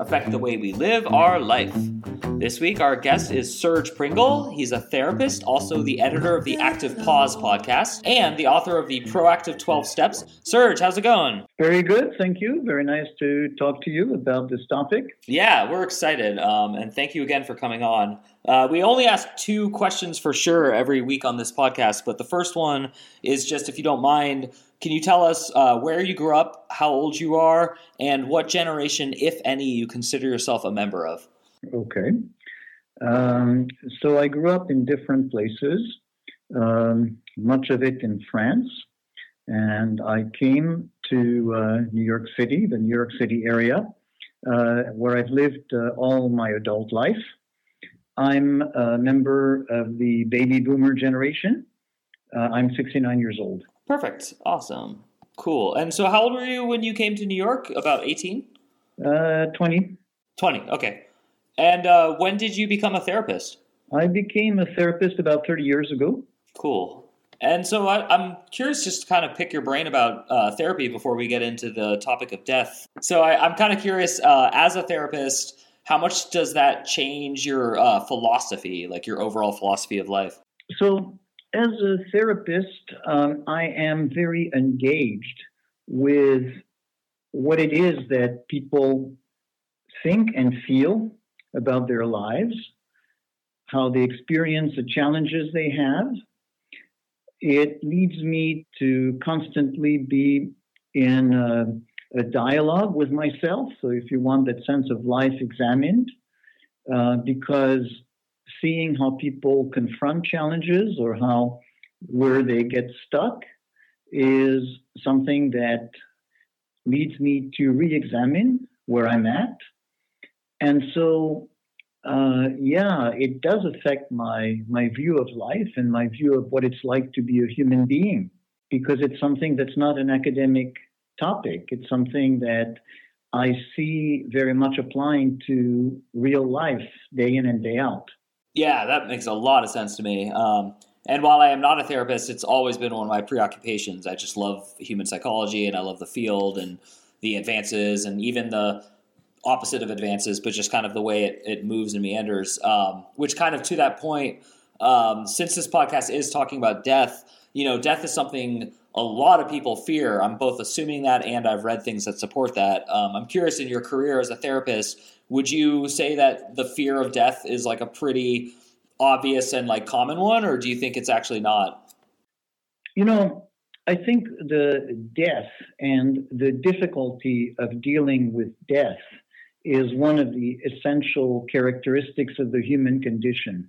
affect the way we live our life. This week, our guest is Serge Prengel. He's a therapist, also the editor of the Active Pause podcast, and the author of the Proactive 12 Steps. Serge, how's it going? Very good, thank you. Very nice to talk to you about this topic. Yeah, we're excited, um, and thank you again for coming on. Uh, we only ask two questions for sure every week on this podcast, but the first one is just if you don't mind, can you tell us uh, where you grew up, how old you are, and what generation, if any, you consider yourself a member of? Okay. Um, so I grew up in different places, um, much of it in France. And I came to uh, New York City, the New York City area, uh, where I've lived uh, all my adult life. I'm a member of the baby boomer generation. Uh, I'm 69 years old. Perfect. Awesome. Cool. And so, how old were you when you came to New York? About 18? Uh, 20. 20. Okay. And uh, when did you become a therapist? I became a therapist about 30 years ago. Cool. And so I, am curious just to kind of pick your brain about uh, therapy before we get into the topic of death. So I, am kind of curious, uh, as a therapist, how much does that change your uh, philosophy, like your overall philosophy of life? So, as a therapist, um, I am very engaged with what it is that people think and feel about their lives, how they experience the challenges they have. It leads me to constantly be in a, a dialogue with myself. So, if you want that sense of life examined, uh, because seeing how people confront challenges or how where they get stuck is something that leads me to re-examine where I'm at and so uh, yeah, it does affect my my view of life and my view of what it's like to be a human being because it's something that's not an academic topic. It's something that I see very much applying to real life day in and day out. Yeah, that makes a lot of sense to me. Um, and while I am not a therapist, it's always been one of my preoccupations. I just love human psychology and I love the field and the advances and even the opposite of advances, but just kind of the way it, it moves and meanders. Um, which kind of to that point, um, since this podcast is talking about death, you know, death is something a lot of people fear. I'm both assuming that and I've read things that support that. Um, I'm curious in your career as a therapist, would you say that the fear of death is like a pretty obvious and like common one, or do you think it's actually not? You know, I think the death and the difficulty of dealing with death is one of the essential characteristics of the human condition.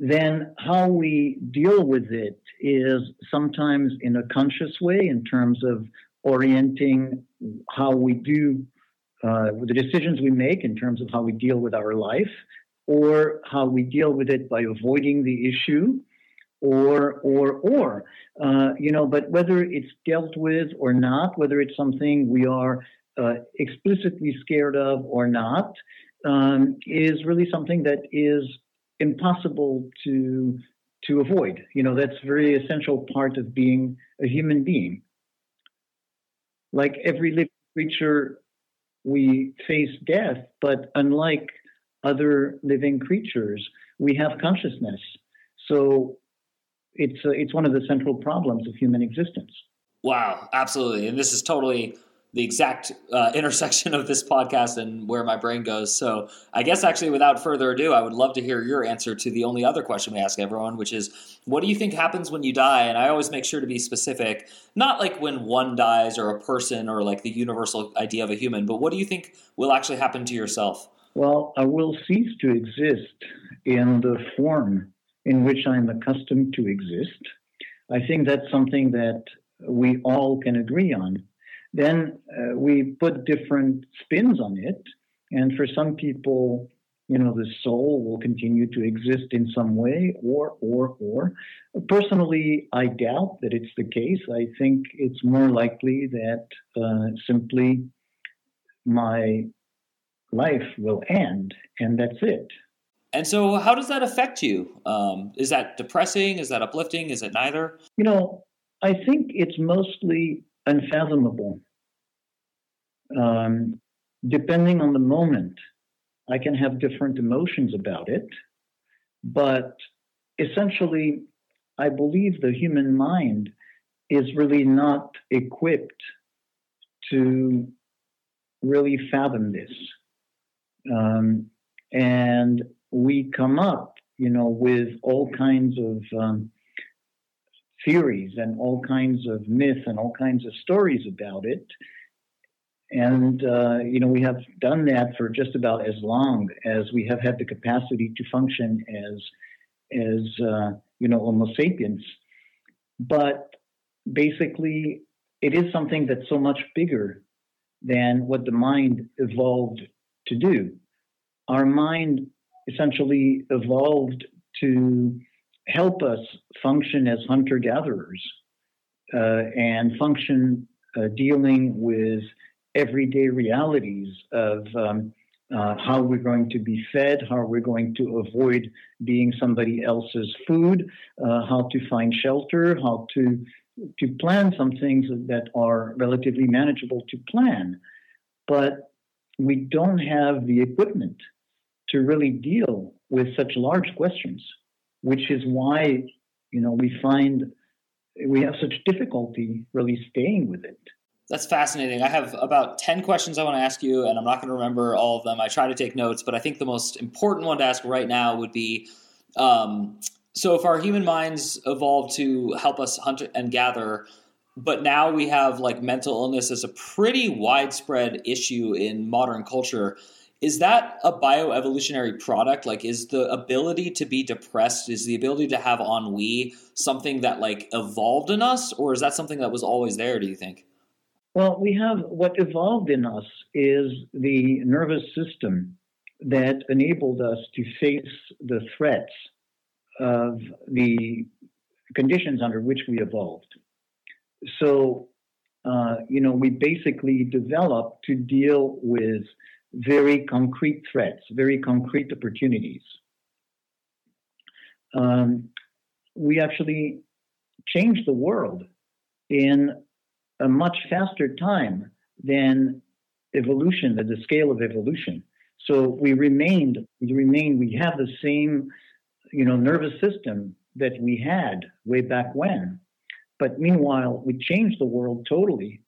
Then, how we deal with it is sometimes in a conscious way in terms of orienting how we do uh, the decisions we make in terms of how we deal with our life, or how we deal with it by avoiding the issue, or or or uh, you know. But whether it's dealt with or not, whether it's something we are uh, explicitly scared of or not um, is really something that is impossible to to avoid. You know, that's a very essential part of being a human being. Like every living creature, we face death, but unlike other living creatures, we have consciousness. So it's it's one of the central problems of human existence. Wow, absolutely, and this is totally the exact uh, intersection of this podcast and where my brain goes. So, I guess actually, without further ado, I would love to hear your answer to the only other question we ask everyone, which is, what do you think happens when you die? And I always make sure to be specific, not like when one dies or a person or like the universal idea of a human, but what do you think will actually happen to yourself? Well, I will cease to exist in the form in which I'm accustomed to exist. I think that's something that we all can agree on. Then uh, we put different spins on it. And for some people, you know, the soul will continue to exist in some way, or, or, or. personally, I doubt that it's the case. I think it's more likely that uh, simply my life will end, and that's it. And so, how does that affect you? Um, is that depressing? Is that uplifting? Is it neither? You know, I think it's mostly unfathomable. Um, depending on the moment, I can have different emotions about it. But essentially, I believe the human mind is really not equipped to really fathom this. Um, and we come up, you know, with all kinds of um, theories and all kinds of myths and all kinds of stories about it. And, uh, you know, we have done that for just about as long as we have had the capacity to function as, as uh, you know, Homo sapiens. But basically, it is something that's so much bigger than what the mind evolved to do. Our mind essentially evolved to help us function as hunter gatherers uh, and function uh, dealing with everyday realities of um, uh, how we're going to be fed, how we're going to avoid being somebody else's food, uh, how to find shelter, how to to plan some things that are relatively manageable to plan. But we don't have the equipment to really deal with such large questions, which is why you know we find we have such difficulty really staying with it. That's fascinating. I have about 10 questions I want to ask you, and I'm not going to remember all of them. I try to take notes, but I think the most important one to ask right now would be um, so, if our human minds evolved to help us hunt and gather, but now we have like mental illness as a pretty widespread issue in modern culture. Is that a bioevolutionary product? Like, is the ability to be depressed, is the ability to have ennui something that like evolved in us, or is that something that was always there, do you think? Well, we have what evolved in us is the nervous system that enabled us to face the threats of the conditions under which we evolved. So, uh, you know, we basically developed to deal with very concrete threats, very concrete opportunities. Um, we actually changed the world in a much faster time than evolution, at the scale of evolution. So we remained, we remain, we have the same, you know, nervous system that we had way back when. But meanwhile, we changed the world totally.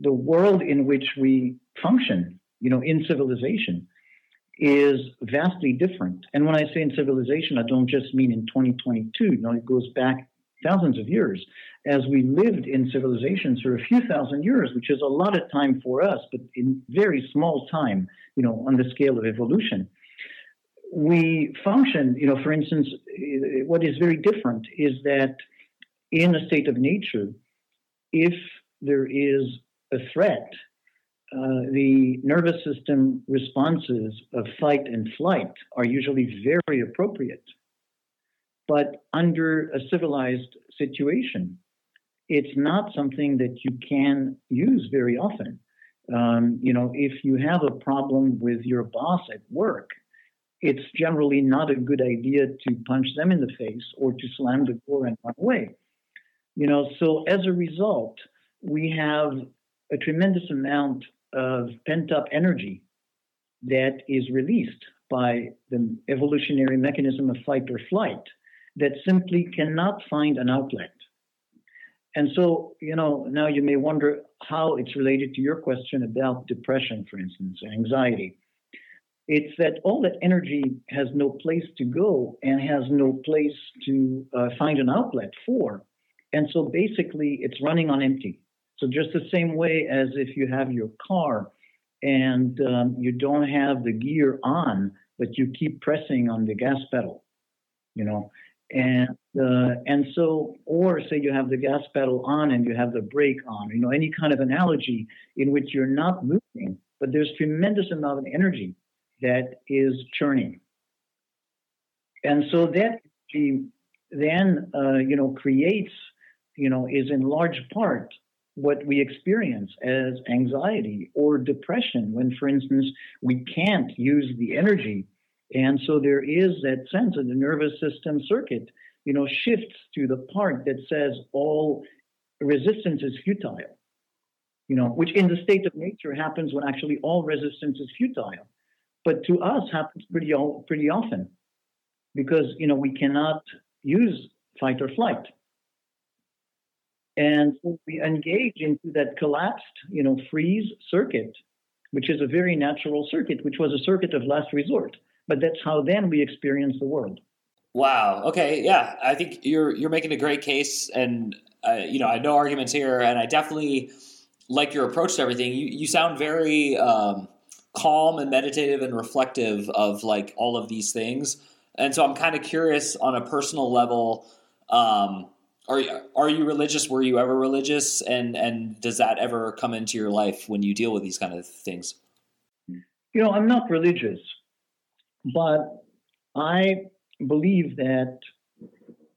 The world in which we function, you know, in civilization, is vastly different. And when I say in civilization, I don't just mean in 2022. You know, it goes back thousands of years as we lived in civilizations for a few thousand years, which is a lot of time for us, but in very small time, you know, on the scale of evolution. We function, you know, for instance, what is very different is that in a state of nature, if there is a threat, uh, the nervous system responses of fight and flight are usually very appropriate. But under a civilized situation, it's not something that you can use very often. Um, you know, if you have a problem with your boss at work, it's generally not a good idea to punch them in the face or to slam the door and run away. You know, so as a result, we have a tremendous amount of pent up energy that is released by the evolutionary mechanism of fight or flight that simply cannot find an outlet. And so, you know, now you may wonder how it's related to your question about depression, for instance, anxiety. It's that all that energy has no place to go and has no place to uh, find an outlet for. And so basically, it's running on empty. So, just the same way as if you have your car and um, you don't have the gear on, but you keep pressing on the gas pedal, you know, and uh, and so or say you have the gas pedal on and you have the brake on you know any kind of analogy in which you're not moving but there's tremendous amount of energy that is churning. And so that then uh, you know creates you know is in large part what we experience as anxiety or depression when for instance we can't use the energy and so there is that sense of the nervous system circuit you know shifts to the part that says all resistance is futile you know which in the state of nature happens when actually all resistance is futile but to us happens pretty pretty often because you know we cannot use fight or flight. And so we engage into that collapsed, you know, freeze circuit, which is a very natural circuit, which was a circuit of last resort. But that's how then we experience the world. Wow. Okay. Yeah, I think you're you're making a great case, and uh, you know, I know arguments here, and I definitely like your approach to everything. You you sound very um, calm and meditative and reflective of like all of these things. And so I'm kind of curious on a personal level. Um, are are you religious? Were you ever religious? And and does that ever come into your life when you deal with these kind of things? You know, I'm not religious, but I believe that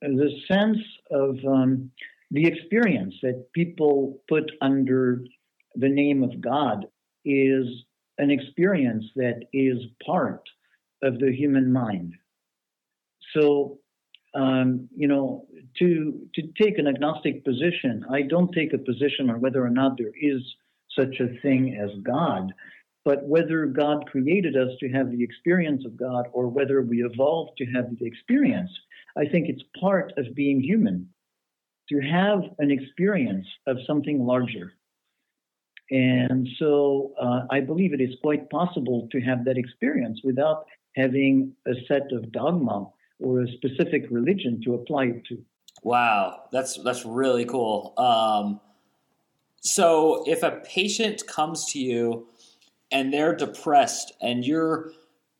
the sense of um, the experience that people put under the name of God is an experience that is part of the human mind. So, um, you know, to to take an agnostic position, I don't take a position on whether or not there is such a thing as God, but whether God created us to have the experience of God or whether we evolved to have the experience. I think it's part of being human to have an experience of something larger. And so uh, I believe it is quite possible to have that experience without having a set of dogma or a specific religion to apply it to. Wow, that's that's really cool. Um, so if a patient comes to you and they're depressed and your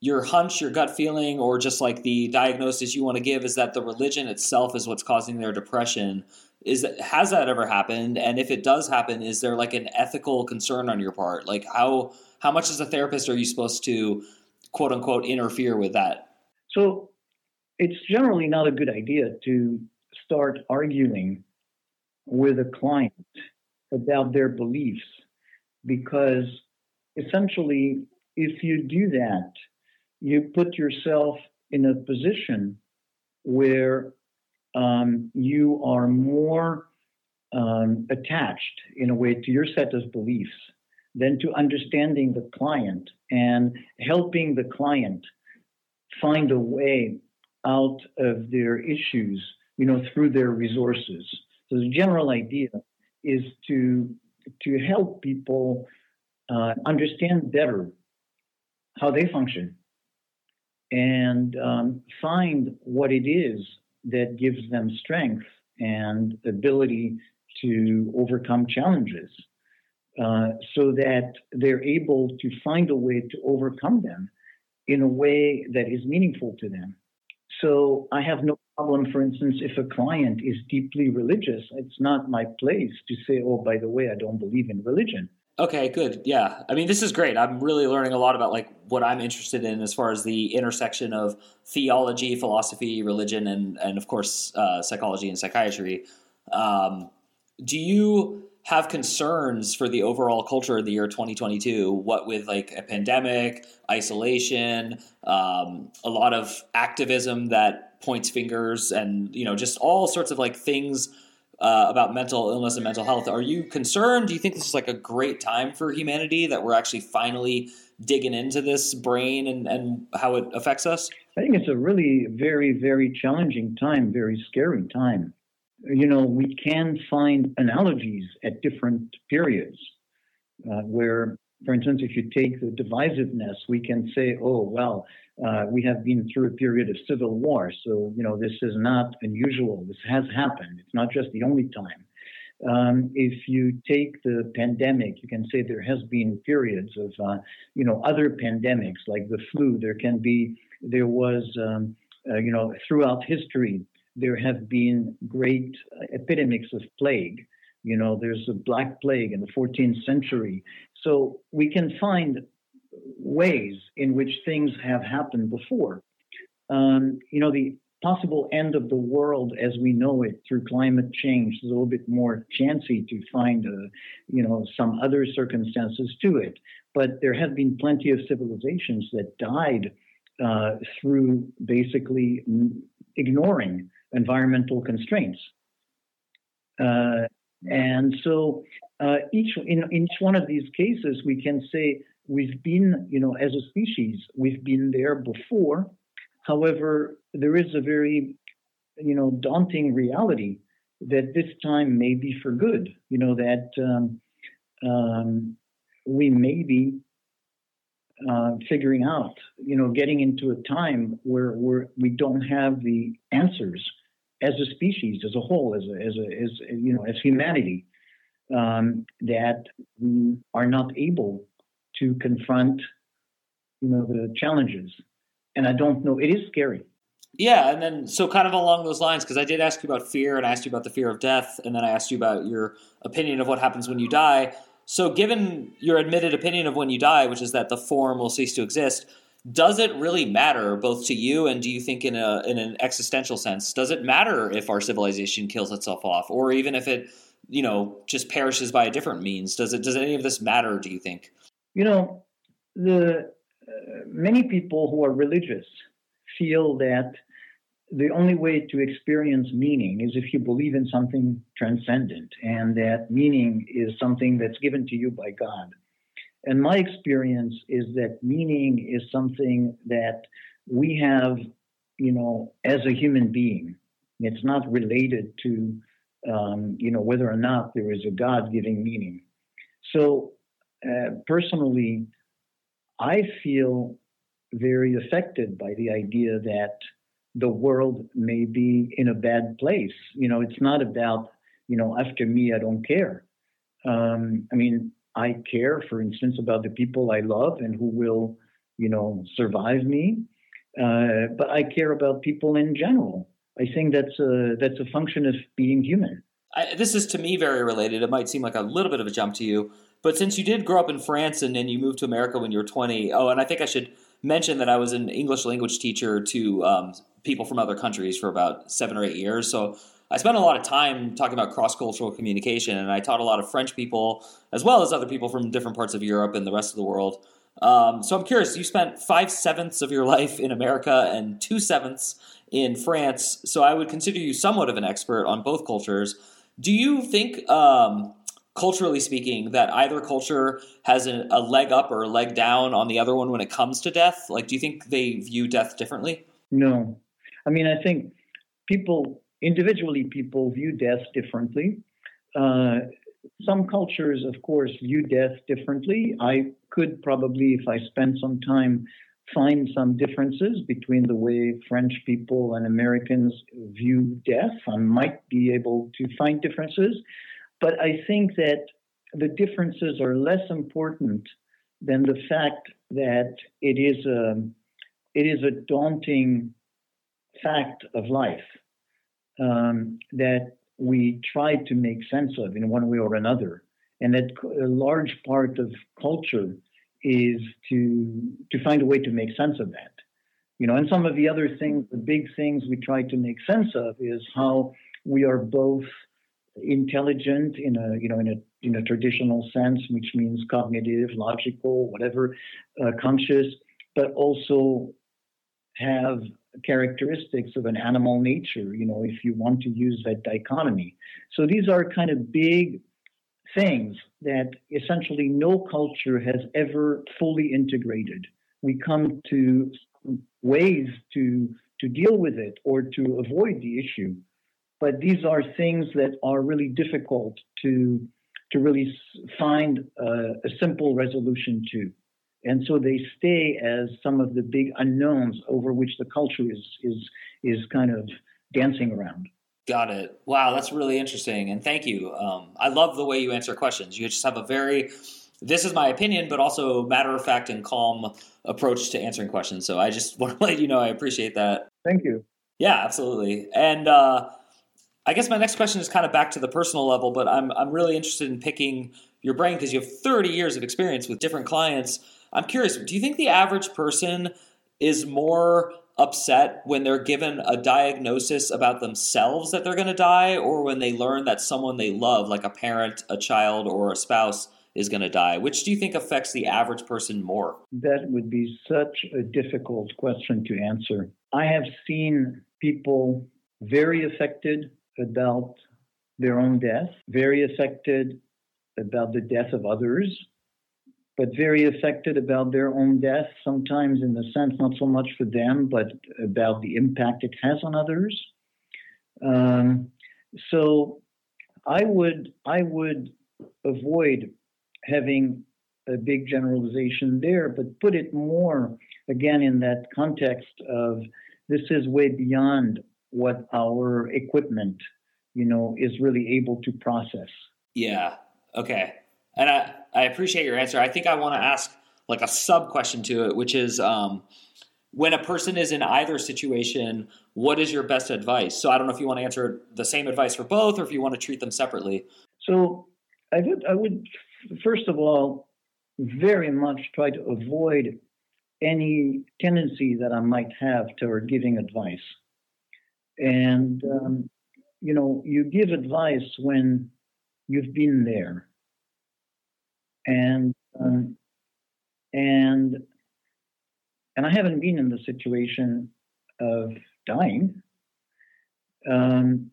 your hunch, your gut feeling, or just like the diagnosis you want to give is that the religion itself is what's causing their depression. Is that has that ever happened? And if it does happen, is there like an ethical concern on your part? Like how how much as a therapist are you supposed to quote unquote interfere with that? So it's generally not a good idea to start arguing with a client about their beliefs because essentially, if you do that, you put yourself in a position where um, you are more um, attached in a way to your set of beliefs than to understanding the client and helping the client find a way out of their issues, you know, through their resources. So the general idea is to to help people uh, understand better how they function and um, find what it is that gives them strength and ability to overcome challenges uh, so that they're able to find a way to overcome them in a way that is meaningful to them. So I have no problem, for instance, if a client is deeply religious, it's not my place to say, oh, by the way, I don't believe in religion. Okay, good. Yeah. I mean, this is great. I'm really learning a lot about like what I'm interested in as far as the intersection of theology, philosophy, religion, and, and of course, uh, psychology and psychiatry. Um, do you have concerns for the overall culture of the year 2022 what with like a pandemic isolation um, a lot of activism that points fingers and you know just all sorts of like things uh, about mental illness and mental health. Are you concerned? Do you think this is like a great time for humanity that we're actually finally digging into this brain and, and how it affects us? I think it's a really very very challenging time very scary time. You know, we can find analogies at different periods uh, where, for instance, if you take the divisiveness, we can say, oh, well, uh, we have been through a period of civil war. So, you know, this is not unusual. This has happened. It's not just the only time. Um, if you take the pandemic, you can say there has been periods of, uh, you know, other pandemics like the flu. There can be, there was, um, uh, you know, throughout history, there have been great uh, epidemics of plague. You know, there's a black plague in the 14th century. So we can find ways in which things have happened before. Um, you know, the possible end of the world as we know it through climate change is a little bit more chancy to find, uh, you know, some other circumstances to it. But there have been plenty of civilizations that died uh, through basically ignoring environmental constraints. Uh, and so uh, each in, in each one of these cases, we can say we've been, you know, as a species, we've been there before. However, there is a very, you know, daunting reality that this time may be for good. You know that um, um, we may be uh, figuring out, you know, getting into a time where we're, we don't have the answers as a species, as a whole, as a, as a, as you know, as humanity, um, that we are not able to confront, you know, the challenges. And I don't know. It is scary. Yeah, and then so kind of along those lines, because I did ask you about fear, and I asked you about the fear of death, and then I asked you about your opinion of what happens when you die. So, given your admitted opinion of when you die, which is that the form will cease to exist, does it really matter both to you and do you think in a in an existential sense does it matter if our civilization kills itself off or even if it you know just perishes by a different means does it does any of this matter do you think you know the uh, many people who are religious feel that the only way to experience meaning is if you believe in something transcendent and that meaning is something that's given to you by God and my experience is that meaning is something that we have, you know, as a human being. It's not related to, um, you know, whether or not there is a God giving meaning. So, uh, personally, I feel very affected by the idea that the world may be in a bad place. You know, it's not about, you know, after me, I don't care. Um, I mean, I care, for instance, about the people I love and who will, you know, survive me. Uh, but I care about people in general. I think that's a that's a function of being human. I, this is to me very related. It might seem like a little bit of a jump to you, but since you did grow up in France and then you moved to America when you were 20, oh, and I think I should mention that I was an English language teacher to um, people from other countries for about seven or eight years. So I spent a lot of time talking about cross cultural communication, and I taught a lot of French people as well as other people from different parts of Europe and the rest of the world. Um, so I'm curious, you spent five sevenths of your life in America and two sevenths in France, so I would consider you somewhat of an expert on both cultures. Do you think, um, culturally speaking, that either culture has a, a leg up or a leg down on the other one when it comes to death? Like, do you think they view death differently? No. I mean, I think people individually people view death differently. Uh, some cultures, of course, view death differently. I could probably, if I spent some time, find some differences between the way French people and Americans view death. I might be able to find differences, but I think that the differences are less important than the fact that it is a, it is a daunting fact of life um, that we try to make sense of in one way or another. And that a large part of culture is to to find a way to make sense of that. You know, and some of the other things, the big things we try to make sense of is how we are both intelligent in a you know in a in a traditional sense, which means cognitive, logical, whatever, uh, conscious, but also have characteristics of an animal nature, you know, if you want to use that dichotomy. So these are kind of big things that essentially no culture has ever fully integrated. We come to ways to to deal with it or to avoid the issue. But these are things that are really difficult to to really find a, a simple resolution to. And so they stay as some of the big unknowns over which the culture is is is kind of dancing around. Got it. Wow, that's really interesting, and thank you. Um, I love the way you answer questions. You just have a very this is my opinion, but also matter of fact and calm approach to answering questions. So I just want to let you know I appreciate that. Thank you. Yeah, absolutely. And uh, I guess my next question is kind of back to the personal level, but I'm I'm really interested in picking your brain because you have 30 years of experience with different clients I'm curious, do you think the average person is more upset when they're given a diagnosis about themselves that they're going to die or when they learn that someone they love, like a parent, a child, or a spouse, is going to die? Which do you think affects the average person more? That would be such a difficult question to answer. I have seen people very affected about their own death, very affected about the death of others, but very affected about their own death, sometimes in the sense not so much for them, but about the impact it has on others. Um, so I would I would avoid having a big generalization there, but put it more again in that context of this is way beyond what our equipment, you know, is really able to process. Yeah. Okay and I, I appreciate your answer. I think I want to ask like a sub question to it, which is um, when a person is in either situation, what is your best advice? So I don't know if you want to answer the same advice for both, or if you want to treat them separately. So I would, I would first of all very much try to avoid any tendency that I might have toward giving advice. And um, you know, you give advice when you've been there and um, and and I haven't been in the situation of dying. Um,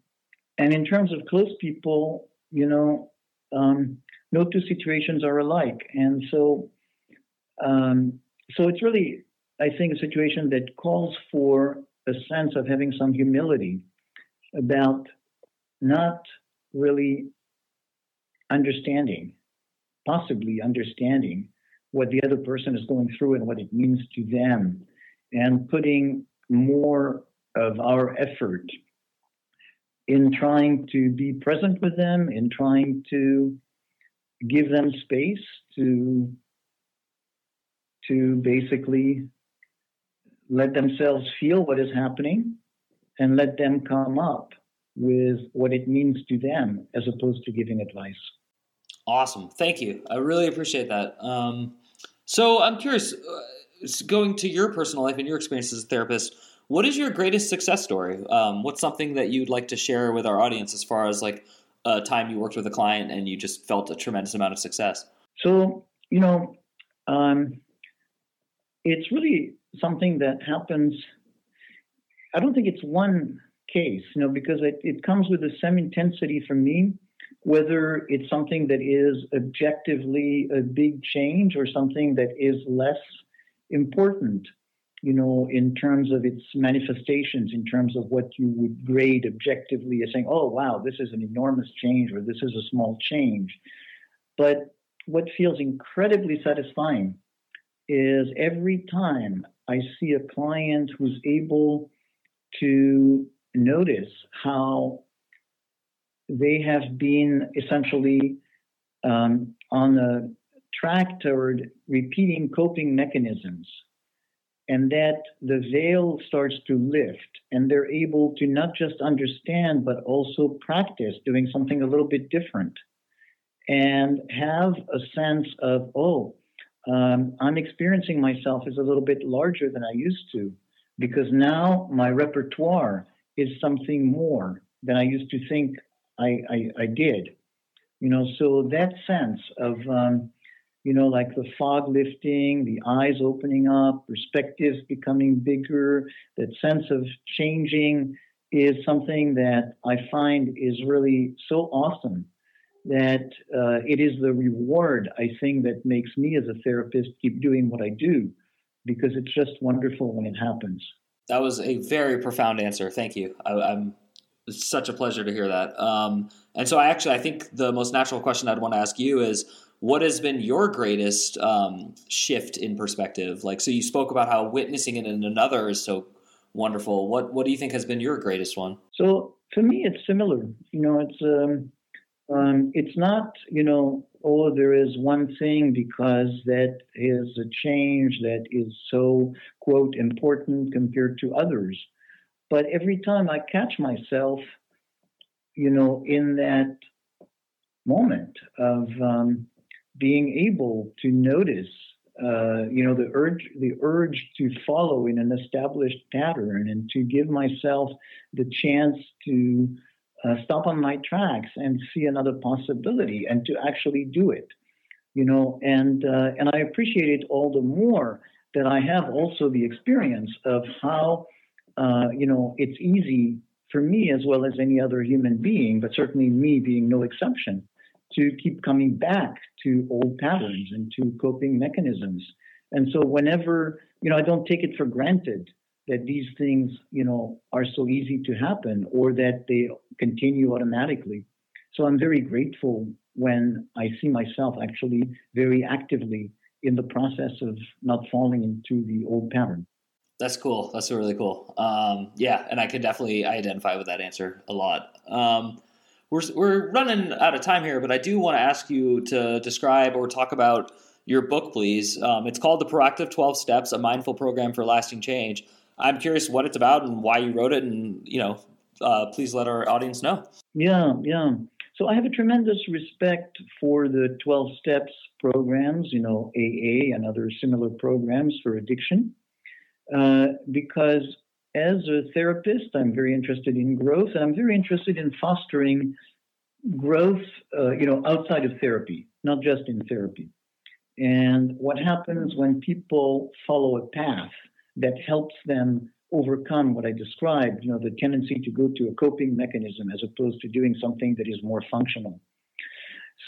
and in terms of close people, you know, um, no two situations are alike, and so um, so it's really, I think, a situation that calls for a sense of having some humility about not really understanding possibly understanding what the other person is going through and what it means to them, and putting more of our effort in trying to be present with them, in trying to give them space to to basically let themselves feel what is happening and let them come up with what it means to them as opposed to giving advice. Awesome. Thank you. I really appreciate that. Um, so I'm curious, uh, going to your personal life and your experience as a therapist, what is your greatest success story? Um, what's something that you'd like to share with our audience as far as like a time you worked with a client and you just felt a tremendous amount of success? So, you know, um, it's really something that happens. I don't think it's one case, you know, because it, it comes with the same intensity for me whether it's something that is objectively a big change or something that is less important, you know, in terms of its manifestations, in terms of what you would grade objectively as saying, oh, wow, this is an enormous change or this is a small change. But what feels incredibly satisfying is every time I see a client who's able to notice how they have been essentially um, on a track toward repeating coping mechanisms and that the veil starts to lift and they're able to not just understand but also practice doing something a little bit different and have a sense of oh um, i'm experiencing myself as a little bit larger than i used to because now my repertoire is something more than i used to think I, I, I did. You know, so that sense of, um, you know, like the fog lifting, the eyes opening up, perspectives becoming bigger, that sense of changing is something that I find is really so awesome that uh, it is the reward I think that makes me as a therapist keep doing what I do because it's just wonderful when it happens. That was a very profound answer. Thank you. I, am it's such a pleasure to hear that. Um, and so, I actually, I think the most natural question I'd want to ask you is, what has been your greatest um, shift in perspective? Like, so you spoke about how witnessing it in another is so wonderful. What What do you think has been your greatest one? So for me, it's similar. You know, it's um, um, it's not you know, oh, there is one thing because that is a change that is so quote important compared to others. But every time I catch myself, you know, in that moment of um, being able to notice uh, you know, the urge, the urge to follow in an established pattern and to give myself the chance to uh, stop on my tracks and see another possibility and to actually do it, you know, and uh, and I appreciate it all the more that I have also the experience of how, uh, you know, it's easy for me as well as any other human being, but certainly me being no exception, to keep coming back to old patterns and to coping mechanisms. And so whenever, you know, I don't take it for granted that these things, you know, are so easy to happen or that they continue automatically. So I'm very grateful when I see myself actually very actively in the process of not falling into the old pattern. That's cool. That's really cool. Um, yeah, and I can definitely identify with that answer a lot. Um, we're, we're running out of time here, but I do want to ask you to describe or talk about your book, please. Um, it's called The Proactive 12 Steps, a mindful program for lasting change. I'm curious what it's about and why you wrote it, and you know, uh, please let our audience know. Yeah, yeah. So I have a tremendous respect for the 12 steps programs, you know, AA and other similar programs for addiction, uh, because as a therapist, I'm very interested in growth, and I'm very interested in fostering growth, uh, you know, outside of therapy, not just in therapy. And what happens when people follow a path that helps them overcome what I described, you know, the tendency to go to a coping mechanism as opposed to doing something that is more functional.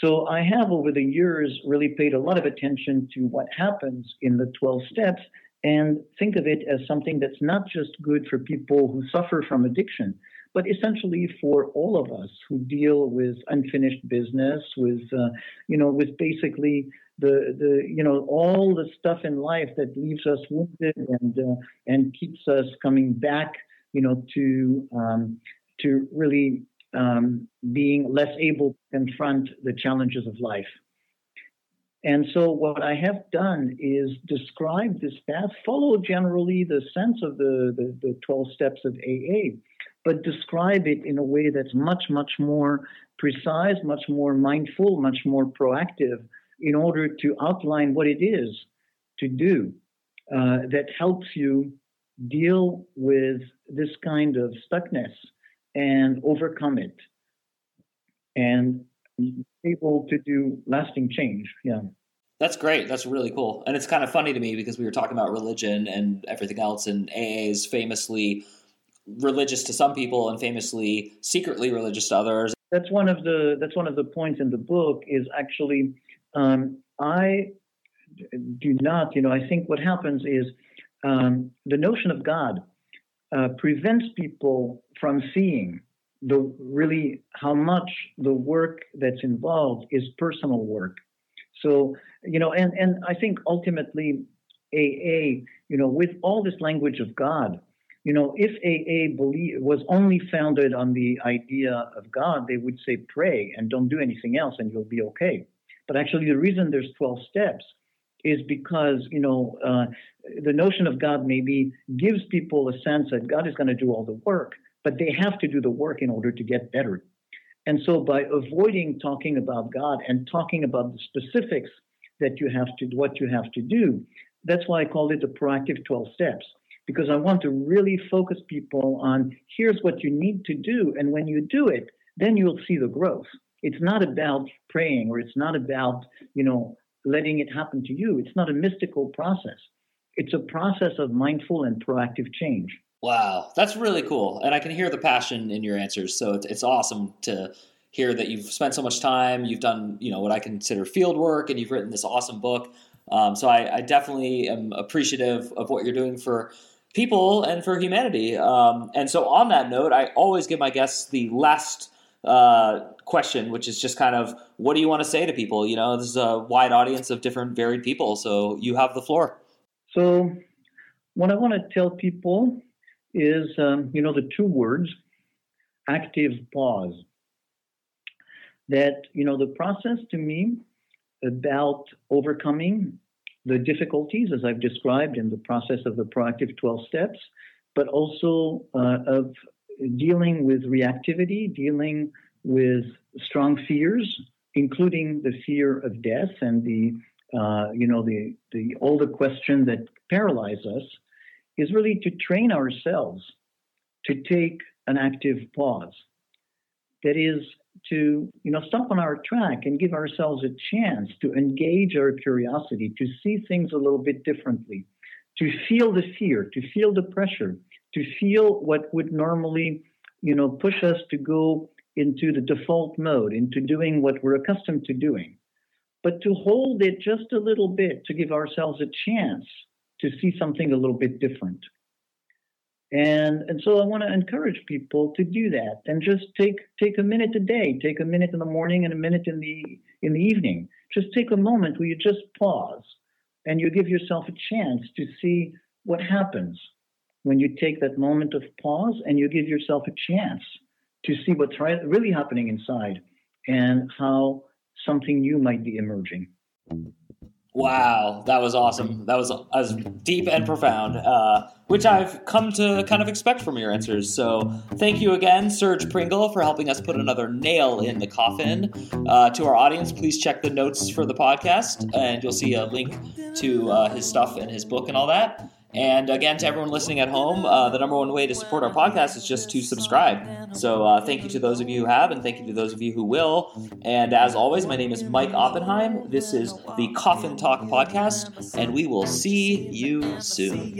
So I have over the years really paid a lot of attention to what happens in the 12 steps and think of it as something that's not just good for people who suffer from addiction, but essentially for all of us who deal with unfinished business, with uh, you know, with basically the the you know all the stuff in life that leaves us wounded and uh, and keeps us coming back, you know, to um, to really um, being less able to confront the challenges of life. And so, what I have done is describe this path, follow generally the sense of the, the, the 12 steps of AA, but describe it in a way that's much, much more precise, much more mindful, much more proactive in order to outline what it is to do uh, that helps you deal with this kind of stuckness and overcome it and able to do lasting change. Yeah. That's great. That's really cool. And it's kind of funny to me because we were talking about religion and everything else, and AA is famously religious to some people and famously secretly religious to others. That's one of the that's one of the points in the book is actually um, I do not, you know, I think what happens is um, the notion of God uh, prevents people from seeing the really how much the work that's involved is personal work. So, you know, and, and I think ultimately AA, you know, with all this language of God, you know, if AA believe, was only founded on the idea of God, they would say pray and don't do anything else and you'll be okay. But actually, the reason there's 12 steps is because, you know, uh, the notion of God maybe gives people a sense that God is going to do all the work but they have to do the work in order to get better. And so by avoiding talking about God and talking about the specifics that you have to what you have to do, that's why I call it the proactive 12 steps because I want to really focus people on here's what you need to do and when you do it, then you'll see the growth. It's not about praying or it's not about, you know, letting it happen to you. It's not a mystical process. It's a process of mindful and proactive change. Wow, that's really cool, and I can hear the passion in your answers. So it's, awesome to hear that you've spent so much time. You've done, you know, what I consider field work, and you've written this awesome book. Um, so I, I, definitely am appreciative of what you're doing for people and for humanity. Um, and so on that note, I always give my guests the last uh, question, which is just kind of, what do you want to say to people? You know, this is a wide audience of different varied people, so you have the floor. So, what I want to tell people is, um, you know, the two words active pause. That, you know, the process to me about overcoming the difficulties, as I've described in the process of the proactive 12 steps, but also uh, of dealing with reactivity, dealing with strong fears, including the fear of death and the uh, you know, the, the older question that paralyzes us is really to train ourselves to take an active pause. That is to, you know, stop on our track and give ourselves a chance to engage our curiosity, to see things a little bit differently, to feel the fear, to feel the pressure, to feel what would normally, you know, push us to go into the default mode, into doing what we're accustomed to doing. But to hold it just a little bit, to give ourselves a chance to see something a little bit different. And, and so I want to encourage people to do that and just take take a minute a day, take a minute in the morning and a minute in the in the evening. Just take a moment where you just pause and you give yourself a chance to see what happens when you take that moment of pause and you give yourself a chance to see what's really happening inside and how something new might be emerging. Wow, that was awesome. That was as deep and profound, uh, which I've come to kind of expect from your answers. So, thank you again, Serge Prengel, for helping us put another nail in the coffin. Uh, to our audience, please check the notes for the podcast, and you'll see a link to uh, his stuff and his book and all that. And again, to everyone listening at home, uh, the number one way to support our podcast is just to subscribe. So uh, thank you to those of you who have, and thank you to those of you who will. And as always, my name is Mike Oppenheim. This is the Coffin Talk podcast, and we will see you soon.